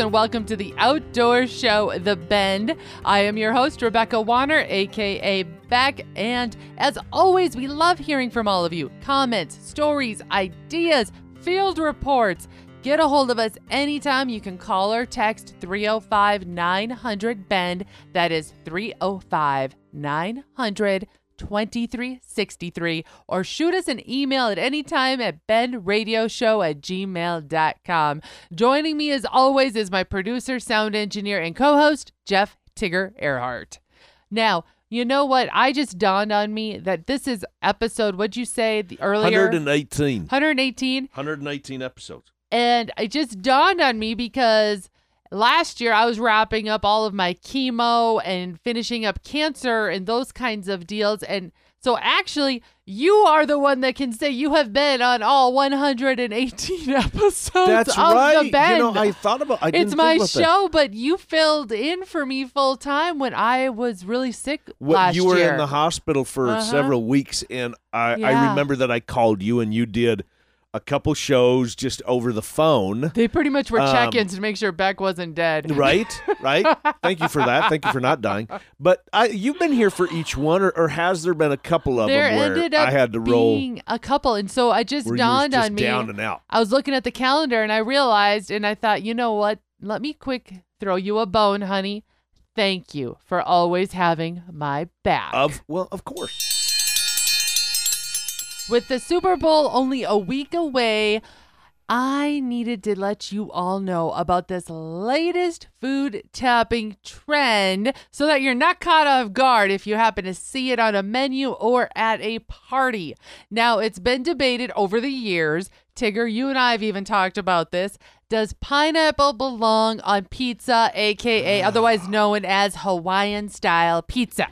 and welcome to the outdoor show, The Bend. I am your host, Rebecca Wanner, aka Beck, and as always, we love hearing from all of you. Comments, stories, ideas, field reports. Get a hold of us anytime. You can call or text 305 900 Bend. That is 305 900 2363 or shoot us an email at any time at bendradioshow at gmail.com. Joining me as always is my producer, sound engineer, and co-host, Jeff Tigger Erhardt. Now, you know what? I just dawned on me that this is episode, what'd you say the earlier? 118. 118. 118 episodes. And it just dawned on me because last year I was wrapping up all of my chemo and finishing up cancer and those kinds of deals. And so actually, you are the one that can say you have been on all 118 episodes That's of right. the Bend. You know, I thought about. I it's my about that. show, but you filled in for me full time when I was really sick What, last you were year. in the hospital for Uh-huh. several weeks, and I, I remember that I called you, and you did a couple shows just over the phone. they pretty much were Um, check-ins to make sure Beck wasn't dead. Right, right. Thank you for that. Thank you for not dying. But I, you've been here for each one, or, or has there been a couple of there them where ended up I had to roll being a couple, and so I just where you was dawned just on me. down and out? I was looking at the calendar and I realized, and I thought, you know what? Let me quick throw you a bone, honey. Thank you for always having my back. Of well, of course. With the Super Bowl only a week away, I needed to let you all know about this latest food tapping trend so that you're not caught off guard if you happen to see it on a menu or at a party. Now, it's been debated over the years. Tigger, you and I have even talked about this. Does pineapple belong on pizza, aka otherwise known as Hawaiian style pizza?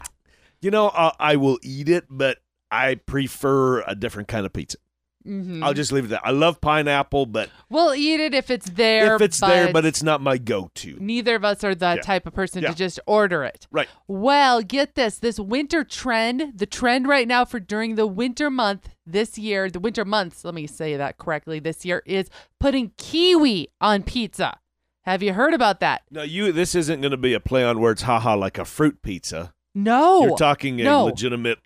You know, uh, I will eat it, but I prefer a different kind of pizza. Mm-hmm. I'll just leave it there. I love pineapple, but We'll eat it if it's there. if it's there, but it's not my go-to. neither of us are the Yeah. type of person Yeah. to just order it. Right. Well, get this this winter trend, the trend right now for during the winter month this year, the winter months, let me say that correctly this year, is putting kiwi on pizza. Have you heard about that? No, you. This isn't going to be a play on words, haha, like a fruit pizza. No. You're talking a no. legitimate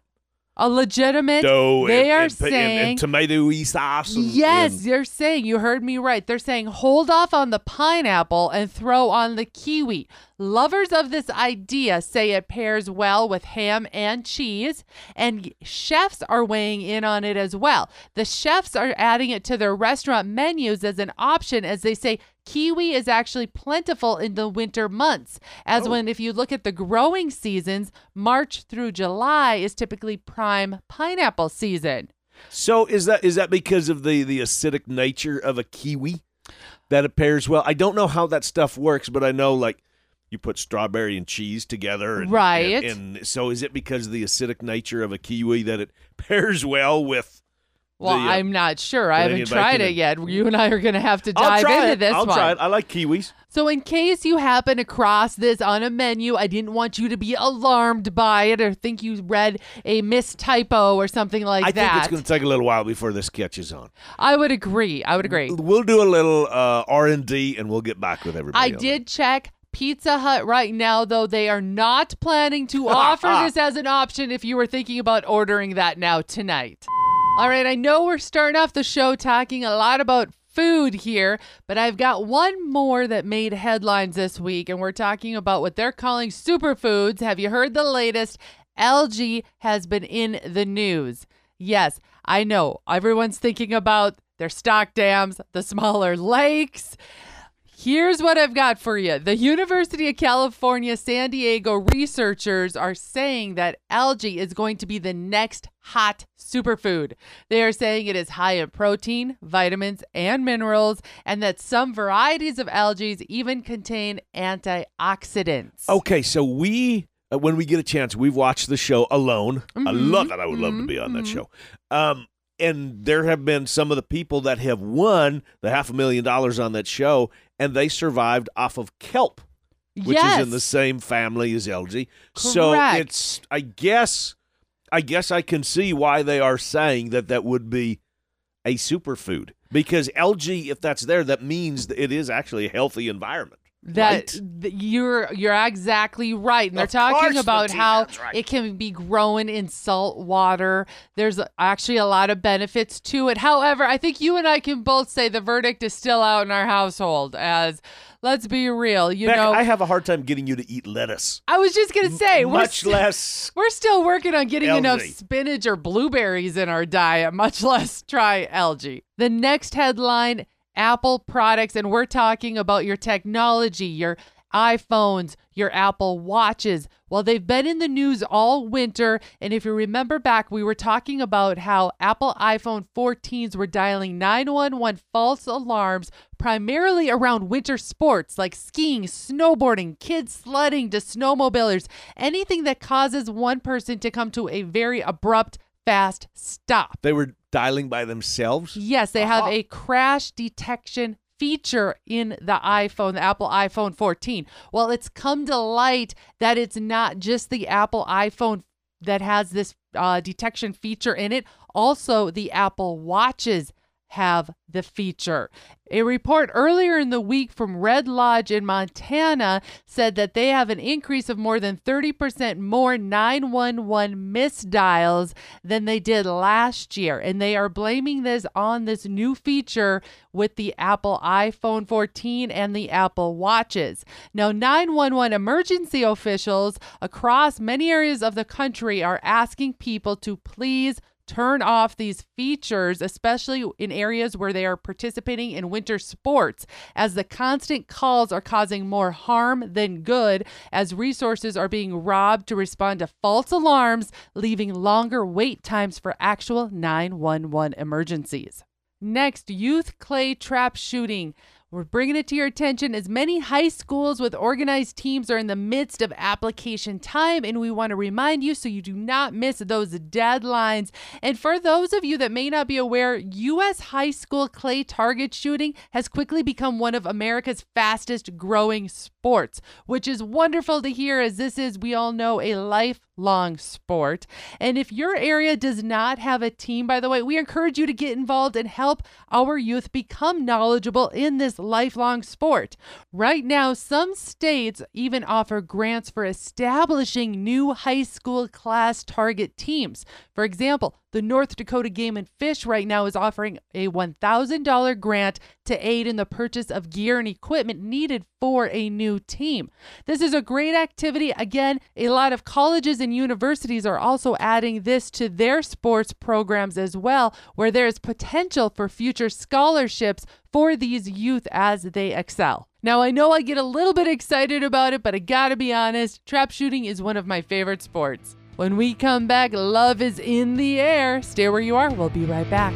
a legitimate. dough they and, are and, saying and tomato-y sauce. Yes, they're saying you heard me right. They're saying hold off on the pineapple and throw on the kiwi. Lovers of this idea say it pairs well with ham and cheese, and chefs are weighing in on it as well. The chefs are adding it to their restaurant menus as an option as they say kiwi is actually plentiful in the winter months. As Oh. when if you look at the growing seasons, March through July is typically prime pineapple season. So is that is that because of the the acidic nature of a kiwi that it pairs well? I don't know how that stuff works, but I know like you put strawberry and cheese together, and, Right. And, and so is it because of the acidic nature of a kiwi that it pairs well with? Well, the, uh, I'm not sure. I haven't tried it yet. You and I are going to have to dive into it. this I'll one. try it. I like kiwis. So, in case you happen across this on a menu, I didn't want you to be alarmed by it or think you read a mistypo or something like I that. I think it's going to take a little while before this catches on. I would agree. I would agree. We'll do a little uh, R and D, and we'll get back with everybody. I that. did check Pizza Hut right now, though they are not planning to offer this as an option if you were thinking about ordering that now tonight. All right, I know we're starting off the show talking a lot about food here, but I've got one more that made headlines this week, and we're talking about what they're calling superfoods. Have you heard the latest? Algae has been in the news. Yes, I know everyone's thinking about their stock dams, the smaller lakes. Here's what I've got for you. The University of California, San Diego researchers are saying that algae is going to be the next hot superfood. They are saying it is high in protein, vitamins, and minerals, and that some varieties of algae even contain antioxidants. Okay, so we uh, when we get a chance, we've watched the show Alone. I Mhm, love that. I would love to be on that mhm. show. Um, and there have been some of the people that have won the half a million dollars on that show, and they survived off of kelp, which yes. is in the same family as algae. So it's, I guess, I guess I can see why they are saying that that would be a superfood because algae, if that's there, that means that it is actually a healthy environment. That th- you're you're exactly right and they're Of talking course, about how that's right. it can be grown in salt water there's actually a lot of benefits to it however i think you and i can both say the verdict is still out in our household as let's be real you Beck, know I have a hard time getting you to eat lettuce, I was just gonna say we're much st- less. we're still working on getting enough Algae. spinach or blueberries in our diet, much less try algae. The next headline Apple products, and we're talking about your technology, your iPhones, your Apple Watches. Well, they've been in the news all winter. And if you remember back, we were talking about how Apple iPhone 14s were dialing 911 false alarms primarily around winter sports like skiing, snowboarding, kids sledding to snowmobilers, anything that causes one person to come to a very abrupt, fast stop. They were dialing by themselves. Yes, they have Uh-huh. a crash detection feature in the iPhone, the Apple iPhone 14. Well, it's come to light that it's not just the Apple iPhone that has this uh, detection feature in it, also the Apple Watches have the feature. A report earlier in the week from Red Lodge in Montana said that they have an increase of more than 30% more 911 misdials than they did last year. And they are blaming this on this new feature with the Apple iPhone 14 and the Apple Watches. Now, 911 emergency officials across many areas of the country are asking people to please turn off these features, especially in areas where they are participating in winter sports, as the constant calls are causing more harm than good, as resources are being robbed to respond to false alarms, leaving longer wait times for actual 911 emergencies. Next, youth clay trap shooting. We're bringing it to your attention as many high schools with organized teams are in the midst of application time, and we want to remind you so you do not miss those deadlines. And for those of you that may not be aware, U.S. high school clay target shooting has quickly become one of America's fastest growing sports, which is wonderful to hear as this is, we all know, a lifelong sport. And if your area does not have a team, by the way, we encourage you to get involved and help our youth become knowledgeable in this lifelong sport. Right now, some states even offer grants for establishing new high school clay target teams. For example, the North Dakota Game and Fish right now is offering a $1,000 grant to aid in the purchase of gear and equipment needed for a new team. This is a great activity. Again, a lot of colleges and universities are also adding this to their sports programs as well, where there is potential for future scholarships for these youth as they excel. Now, I know I get a little bit excited about it, but I gotta be honest, trap shooting is one of my favorite sports. When we come back, love is in the air. Stay where you are. We'll be right back.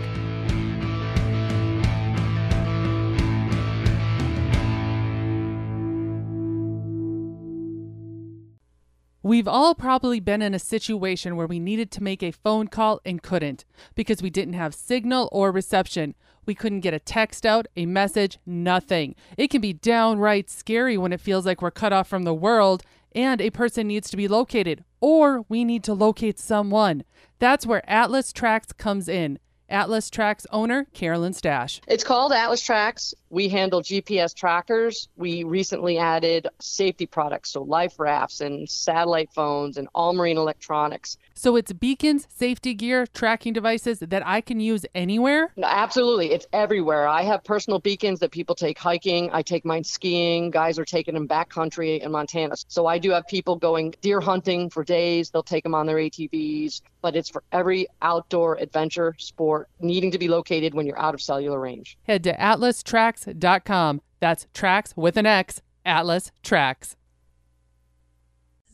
We've all probably been in a situation where we needed to make a phone call and couldn't because we didn't have signal or reception. We couldn't get a text out, a message, nothing. It can be downright scary when it feels like we're cut off from the world and a person needs to be located or we need to locate someone. That's where Atlas Tracks comes in. Atlas Tracks owner Carolyn Stash. It's called Atlas Tracks. We handle GPS trackers. We recently added safety products, so life rafts and satellite phones and all marine electronics. So it's beacons, safety gear, tracking devices that I can use anywhere. No, Absolutely, it's everywhere. I have personal beacons that people take hiking. I take mine skiing. Guys are taking them backcountry in Montana. So I do have people going deer hunting for days. They'll take them on their ATVs, but it's for every outdoor adventure sport needing to be located when you're out of cellular range. Head to atlastracks.com. That's tracks with an X. Atlas Tracks.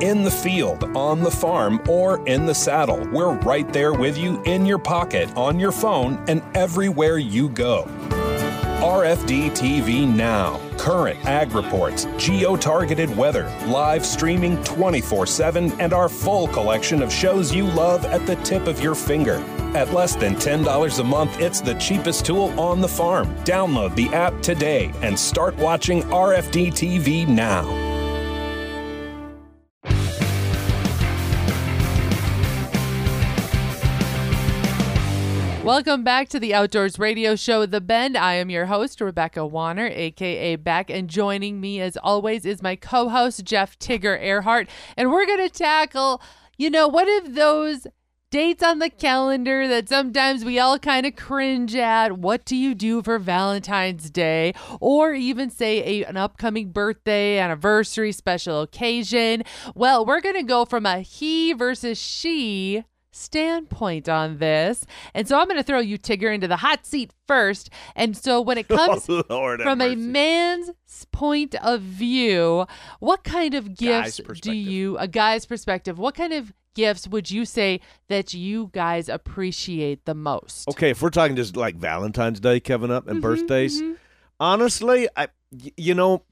In the field, on the farm, or in the saddle, we're right there with you in your pocket, on your phone, and everywhere you go. RFD TV Now. Current ag reports, geo targeted weather, live streaming 24 7, and our full collection of shows you love at the tip of your finger. At less than $10 a month, it's the cheapest tool on the farm. Download the app today and start watching RFD TV now. Welcome back to the Outdoors Radio Show, The Bend. I am your host, Rebecca Wanner, aka Beck, and joining me as always is my co host, Jeff Tigger Erhardt. And we're to tackle, you know, what if those dates on the calendar that sometimes we all kind of cringe at. What do you do for Valentine's Day? Or even say a, an upcoming birthday, anniversary, special occasion. Well, we're going to go from a he versus she standpoint on this. And so I'm going to throw you, Tigger, into the hot seat first. And so when it comes Oh, Lord from a man's point of view, what kind of gifts do you, a guy's perspective, what kind of gifts would you say that you guys appreciate the most? Okay, if we're talking just like Valentine's Day, Kevin up, and Mm-hmm, birthdays, honestly, I, you know,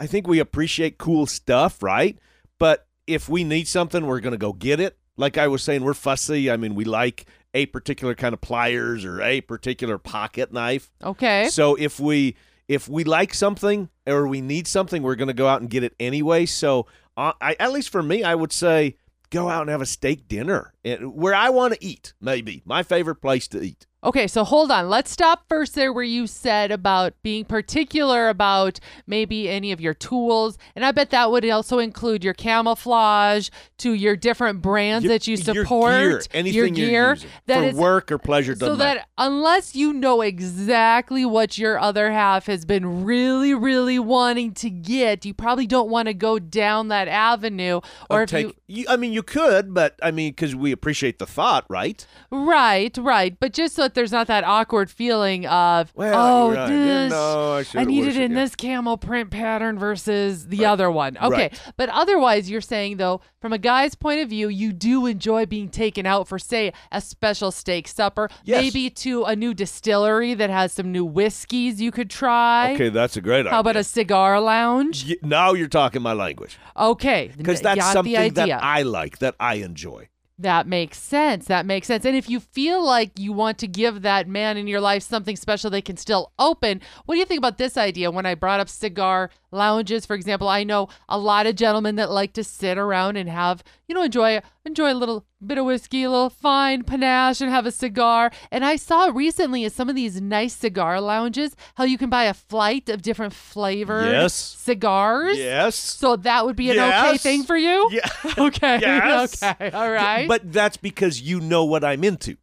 I think we appreciate cool stuff, right? But if we need something, we're gonna go get it. Like I was saying, we're fussy. I mean, we like a particular kind of pliers or a particular pocket knife. Okay. So if we if we like something or we need something, we're going to go out and get it anyway. So uh, I, at least for me, I would say go out and have a steak dinner And where I want to eat. Maybe my favorite place to eat. Okay, so hold on. Let's stop first there where you said about being particular about maybe any of your tools. And I bet that would also include your camouflage to your different brands Your- that you support, your gear, anything your you're gear. using. that for is- work or pleasure. so Doesn't matter. that unless you know exactly what your other half has been really, really wanting to get, you probably don't want to go down that avenue. Or Or if take, you, I mean, you could, but I mean, because we appreciate the thought, right? Right, right. But just so that there's not that awkward feeling of, Well, oh, right. This, no, I I should've, need it in yeah. this camel print pattern versus the other one. Okay. Right. But otherwise, you're saying, though, from a guy's point of view, you do enjoy being taken out for, say, a special steak supper, Yes. maybe to a new distillery that has some new whiskeys you could try. Okay, that's a great idea. How about a cigar lounge? Y- Now you're talking my language Okay. because that's something that I like, that I enjoy. That makes sense. That makes sense. And if you feel like you want to give that man in your life something special they can still open, what do you think about this idea? When I brought up cigar lounges, for example, I know a lot of gentlemen that like to sit around and have, you know, enjoy enjoy a little bit of whiskey, a little fine panache and have a cigar. And I saw recently at some of these nice cigar lounges how you can buy a flight of different flavored Yes. cigars. Yes. So that would be an okay thing for you? Yeah. Okay. Yes. Okay. All right. But that's because you know what I'm into,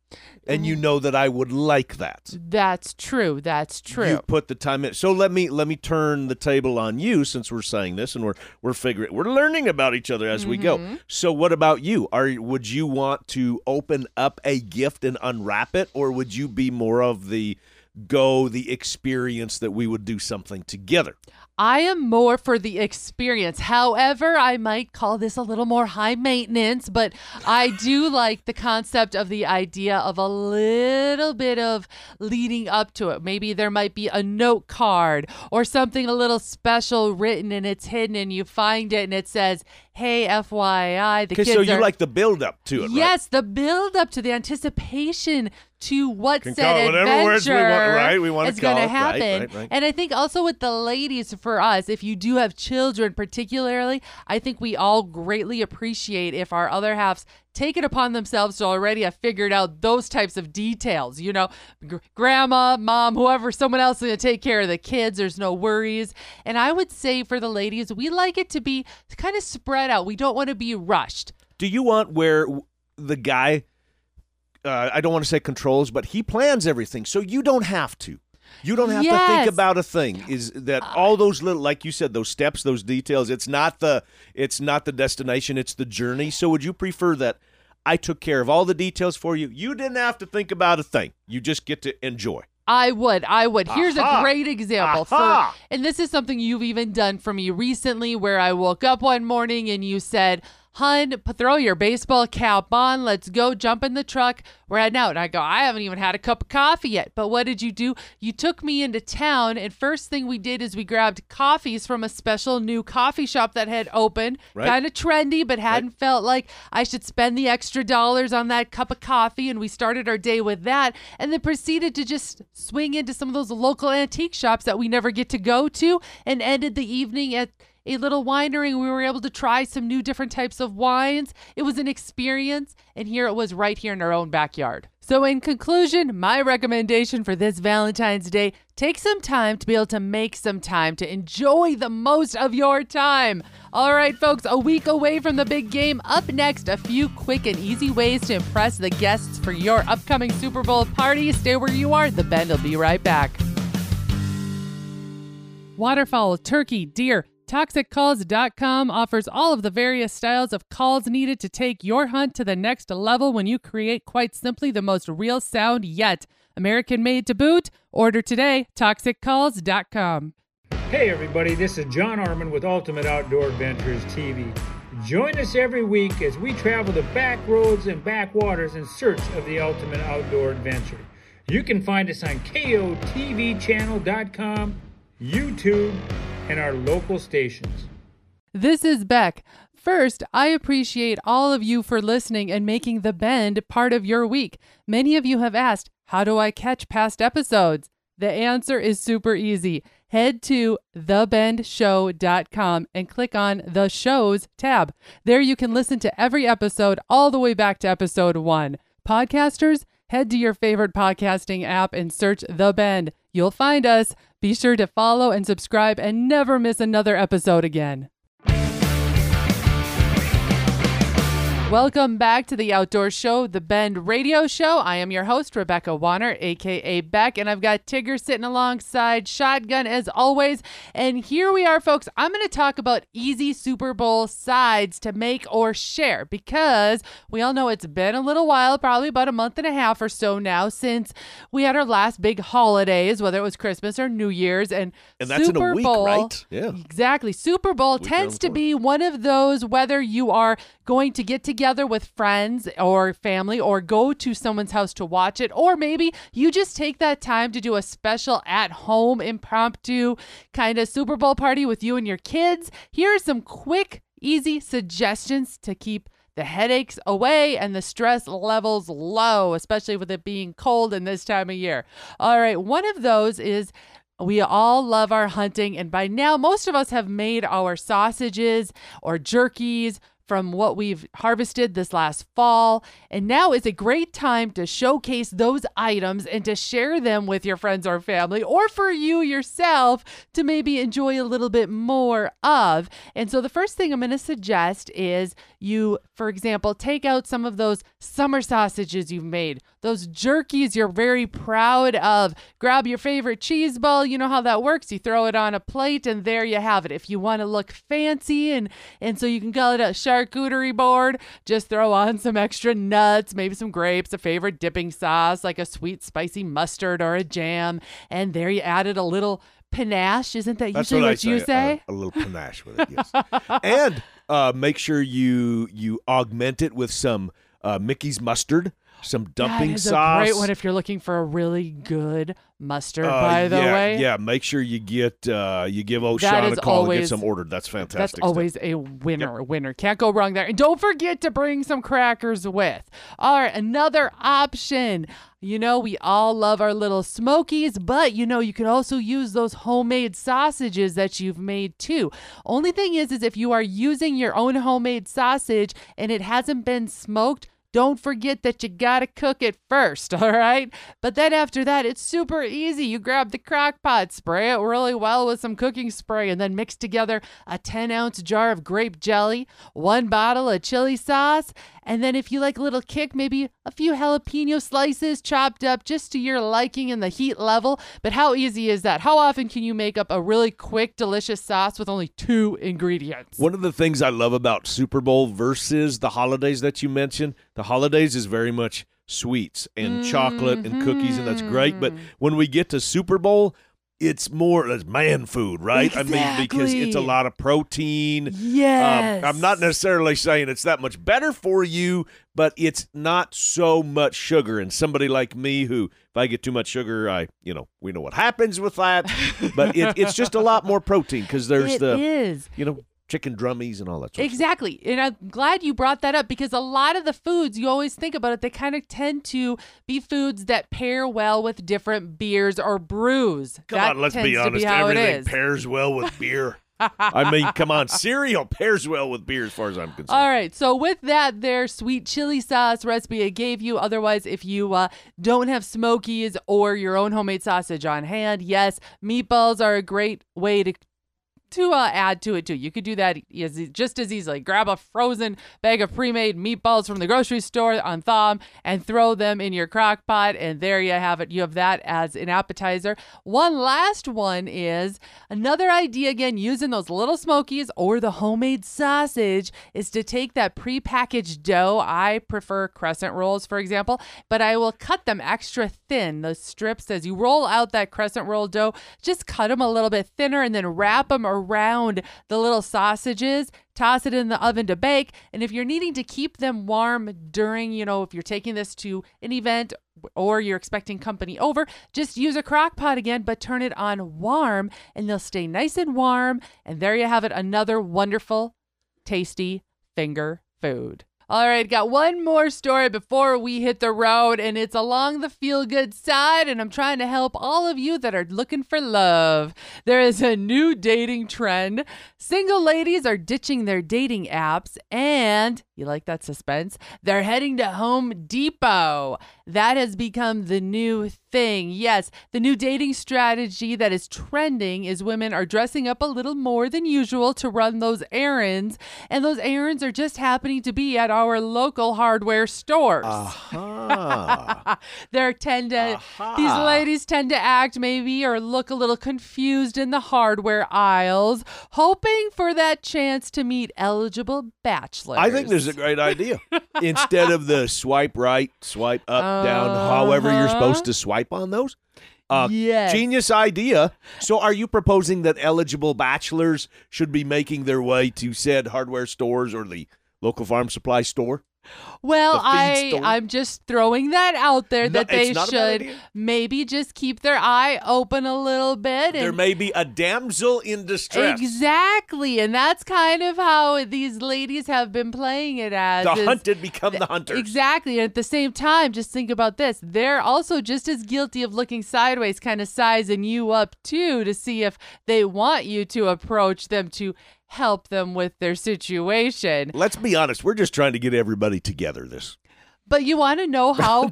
and you know that I would like that. That's true. That's true. You put the time in. So let me let me turn the table on you since we're saying this and we're we're figuring we're learning about each other as we Mm-hmm. go. So what about you? Are would you want to open up a gift and unwrap it, or would you be more of the go the experience that we would do something together? I am more for the experience. However, I might call this a little more high maintenance, but I do like the concept of the idea of a little bit of leading up to it. Maybe there might be a note card or something a little special written and it's hidden and you find it and it says, "Hey, FYI, the kids so you are like the build up to it, right? Yes, the build up to the anticipation to what Can said call it whatever words we want, adventure right? We wanna is going to right, happen. right, right. And I think also with the ladies, for us, if you do have children, particularly, I think we all greatly appreciate if our other halves take it upon themselves to already have figured out those types of details. You know, gr- grandma, mom, whoever, someone else is going to take care of the kids. There's no worries. And I would say for the ladies, we like it to be kind of spread out. We don't want to be rushed. Do you want where the guy, uh, I don't want to say controls, but he plans everything, so you don't have to. You don't have to think about a thing. Is that all those little, like you said, those steps, those details? It's not the, it's not the destination. It's the journey. So would you prefer that I took care of all the details for you? You didn't have to think about a thing. You just get to enjoy. I would. I would. Here's Aha. a great example for and this is something you've even done for me recently where I woke up one morning and you said, Hun, throw your baseball cap on. Let's go jump in the truck. We're heading out. And I go, I haven't even had a cup of coffee yet. But what did you do? You took me into town. And first thing we did is we grabbed coffees from a special new coffee shop that had opened. Right. Kind of trendy, but hadn't felt like I should spend the extra dollars on that cup of coffee. And we started our day with that and then proceeded to just swing into some of those local antique shops that we never get to go to and ended the evening at a little winery. We were able to try some new different types of wines. It was an experience, and here it was right here in our own backyard. So, in conclusion, my recommendation for this Valentine's Day take some time to be able to make some time to enjoy the most of your time. All right, folks, a week away from the big game. Up next, a few quick and easy ways to impress the guests for your upcoming Super Bowl party. Stay where you are. The Bend will be right back. Waterfowl, turkey, deer. ToxicCalls.com offers all of the various styles of calls needed to take your hunt to the next level when you create quite simply the most real sound yet. American made to boot. Order today. ToxicCalls.com. Hey everybody, this is John Arman with Ultimate Outdoor Adventures TV. Join us every week as we travel the back roads and backwaters in search of the ultimate outdoor adventure. You can find us on KOTVchannel.com, YouTube, and our local stations. This is Beck. First, I appreciate all of you for listening and making The Bend part of your week. Many of you have asked, How do I catch past episodes? The answer is super easy. Head to thebendshow.com and click on the shows tab. There you can listen to every episode all the way back to episode one. Podcasters, head to your favorite podcasting app and search The Bend. You'll find us. Be sure to follow and subscribe and never miss another episode again. Welcome back to the Outdoor Show, the Bend Radio Show. I am your host, Rebecca Wanner, aka Beck, and I've got Tigger sitting alongside Shotgun as always. And here we are, folks. I'm going to talk about easy Super Bowl sides to make or share because we all know it's been a little while, probably about a month and a half or so now, since we had our last big holidays, whether it was Christmas or New Year's. And, And that's in a Super week, Bowl, right? Yeah. Exactly. Super Bowl Week tends to be one of those whether you are going to get together with friends or family or go to someone's house to watch it, or maybe you just take that time to do a special at home impromptu kind of Super Bowl party with you and your kids. Here are some quick, easy suggestions to keep the headaches away and the stress levels low, especially with it being cold in this time of year. All right, one of those is we all love our hunting, and by now, most of us have made our sausages or jerkies from what we've harvested this last fall. And now is a great time to showcase those items and to share them with your friends or family, or for you yourself to maybe enjoy a little bit more of. And so, the first thing I'm going to suggest is you, for example, take out some of those summer sausages you've made, those jerkies you're very proud of. Grab your favorite cheese ball. You know how that works. You throw it on a plate, and there you have it. If you want to look fancy and and so you can call it a charcuterie board, just throw on some extra nuts, maybe some grapes, a favorite dipping sauce like a sweet spicy mustard or a jam, and there you added a little panache. Isn't that That's usually what, what, you say. say? A, a little panache with it, yes. and uh, make sure you you augment it with some uh, Mickey's mustard, some dumping that is sauce. a great one if you're looking for a really good mustard. Uh, by the yeah, way, yeah. Make sure you get uh, you give O'Shawn a call and get some ordered. That's That's fantastic. stuff. always a winner, winner. Can't go wrong there. And don't forget to bring some crackers with. All right, another option. You know, we all love our little smokies, but you know, you could also use those homemade sausages that you've made too. Only thing is, is if you are using your own homemade sausage and it hasn't been smoked, don't forget that you gotta cook it first, all right? But then after that, it's super easy. You grab the crock pot, spray it really well with some cooking spray, and then mix together a 10 ounce jar of grape jelly, one bottle of chili sauce, and then if you like a little kick, maybe a few jalapeno slices chopped up just to your liking and the heat level. But how easy is that? How often can you make up a really quick, delicious sauce with only two ingredients? One of the things I love about Super Bowl versus the holidays that you mentioned, the holidays is very much sweets and chocolate and cookies, and that's great. But Mhm. when we get to Super Bowl, it's more it's man food, right? I mean, because it's a lot of protein. Yes. Um, I'm not necessarily saying it's that much better for you, but it's not so much sugar. And somebody like me, who if I get too much sugar, I you know we know what happens with that. but it, it's just a lot more protein because there's It the is. you know chicken drummies and all that. Sort of stuff. Exactly. And I'm glad you brought that up because a lot of the foods you always think about it, they kind of tend to be foods that pair well with different beers or brews. Come That on, let's be honest. how it Everything pairs well with beer. I mean, come on, cereal pairs well with beer, as far as I'm concerned. All right. So with that, there sweet chili sauce recipe I gave you. Otherwise, if you uh, don't have Smokies or your own homemade sausage on hand, yes, meatballs are a great way to to uh, add to it too. You could do that just as easily. Grab a frozen bag of pre-made meatballs from the grocery store on thawm and throw them in your crock pot, and there you have it. You have that as an appetizer. One last one is another idea again using those little smokies or the homemade sausage is to take that pre-packaged dough. I prefer crescent rolls, for example, but I will cut them extra thin. The strips as you roll out that crescent roll dough, just cut them a little bit thinner and then wrap them around the little sausages. Toss it in the oven to bake. And if you're needing to keep them warm during, you know, if you're taking this to an event or you're expecting company over, just use a crock pot again, but turn it on warm and they'll stay nice and warm. And there you have it another wonderful, tasty finger food. All right, got one more story before we hit the road, and it's along the feel good side. And I'm trying to help all of you that are looking for love. There is a new dating trend. Single ladies are ditching their dating apps, and you like that suspense? They're heading to Home Depot. That has become the new thing. Yes, the new dating strategy that is trending is women are dressing up a little more than usual to run those errands, and those errands are just happening to be at our local hardware stores. Aha. They tend to Aha. these ladies tend to act maybe or look a little confused in the hardware aisles, hoping for that chance to meet eligible bachelors. I think this is a great idea. Instead of the swipe right, swipe up, down, however you're supposed to swipe on those. Uh, Yes. Genius idea. So, are you proposing that eligible bachelors should be making their way to said hardware stores or the local farm supply store? Well, I? I'm just throwing that out there No, that they it's not a bad should maybe just keep their eye open a little bit There may be a damsel in distress. Exactly, and that's kind of how these ladies have been playing it as The hunted become the hunters. Exactly. And at the same time, just think about this. They're also just as guilty of looking sideways, kind of sizing you up too to see if they want you to approach them to help them with their situation. Let's be honest. We're just trying to get everybody together this But you want to know how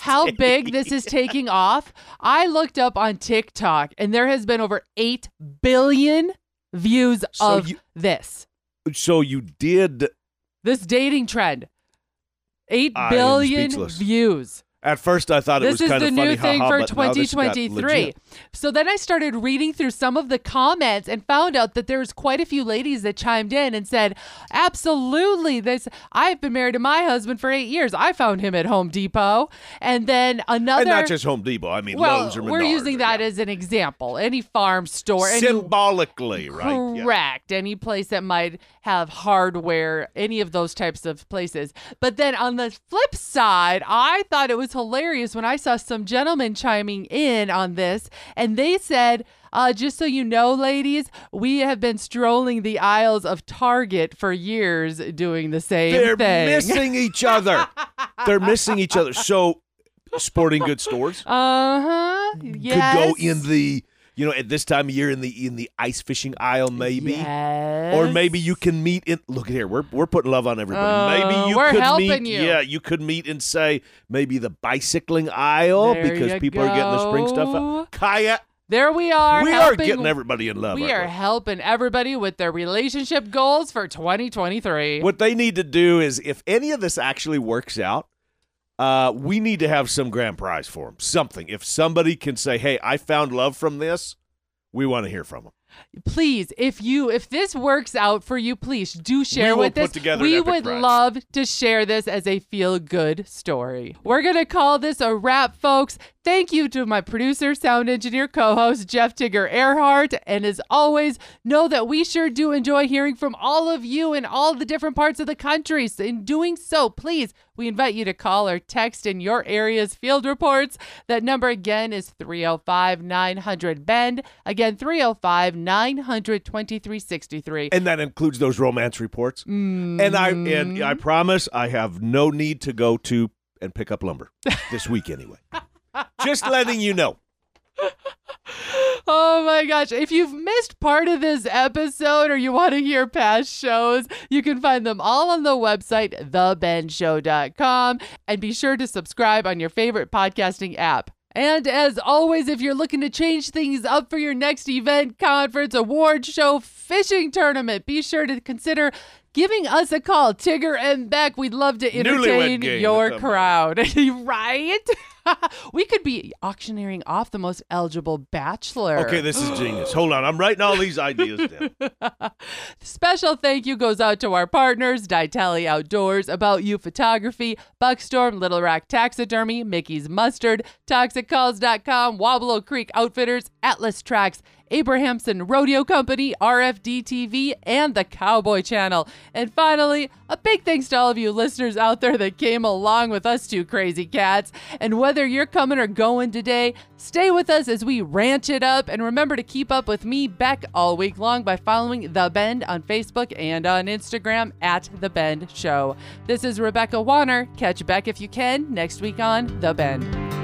how big this is taking off? I looked up on TikTok and there has been over 8 billion views So of you- this. So you did This dating trend. Eight I billion views. At first, I thought it was kind the of funny, new thing haha, for but now this got 2023. So then I started reading through some of the comments and found out that there's quite a few ladies that chimed in and said, "Absolutely, this I've been married to my husband for 8 years. I found him at Home Depot." And then another And not just Home Depot. I mean, well, Lowe's or we're using or- that yeah. as an example. Any farm store, any symbolically, right? Yeah. Correct. Any place that might have hardware, any of those types of places. But then on the flip side, I thought it was hilarious when I saw some gentlemen chiming in on this, and they said, uh, just so you know, ladies, we have been strolling the aisles of Target for years doing the same They're thing. missing each other. They're missing each other. So, sporting goods stores Uh huh. Yes. could go in the, you know, at this time of year in the in the ice fishing aisle, maybe. Yes. Or maybe you can meet in. Look at here, we're we're putting love on everybody. Uh, maybe you we're could helping meet. you. Yeah, you could meet and say maybe the bicycling aisle There because you people are getting the spring stuff. go. Up. Kayak. There we are. we are getting everybody in love. We are helping everybody with their relationship goals for 2023. What they need to do is, if any of this actually works out, uh, we need to have some grand prize for them. Something. If somebody can say, "Hey, I found love from this," we want to hear from them. please if you if this works out for you please do share will with put us together we would brunch. love to share this as a feel good story we're gonna call this a wrap folks thank you to my producer sound engineer co-host jeff tigger erhardt and as always know that we sure do enjoy hearing from all of you in all the different parts of the country so in doing so please we invite you to call or text in your area's field reports. That number again is 305 900 Bend. Again, 305 900 2363. and that includes those romance reports. And I and Mm. I promise I have no need to go to and pick up lumber this week anyway. Just letting you know. Oh my gosh. If you've missed part of this episode or you want to hear past shows, you can find them all on the website, thebendshow.com. And be sure to subscribe on your favorite podcasting app. And as always, if you're looking to change things up for your next event, conference, award show, fishing tournament, be sure to consider giving us a call. Tigger and Beck, we'd love to entertain your crowd. right? we could be auctioneering off the most eligible bachelor. Okay, this is genius. Hold on, I'm writing all these ideas down. Special thank you goes out to our partners, Ditali Outdoors, About You Photography, Buckstorm, Little Rock Taxidermy, Mickey's Mustard, ToxicCalls.com, Wobblo Creek Outfitters, Atlas Tracks, Abrahamson Rodeo Company, RFD TV, and the Cowboy Channel. And finally, a big thanks to all of you listeners out there that came along with us two crazy cats. And whether you're coming or going today, stay with us as we ranch it up. And remember to keep up with me, Beck, all week long by following The Bend on Facebook and on Instagram at The Bend Show. This is Rebecca Wanner. Catch Beck if you can next week on The Bend.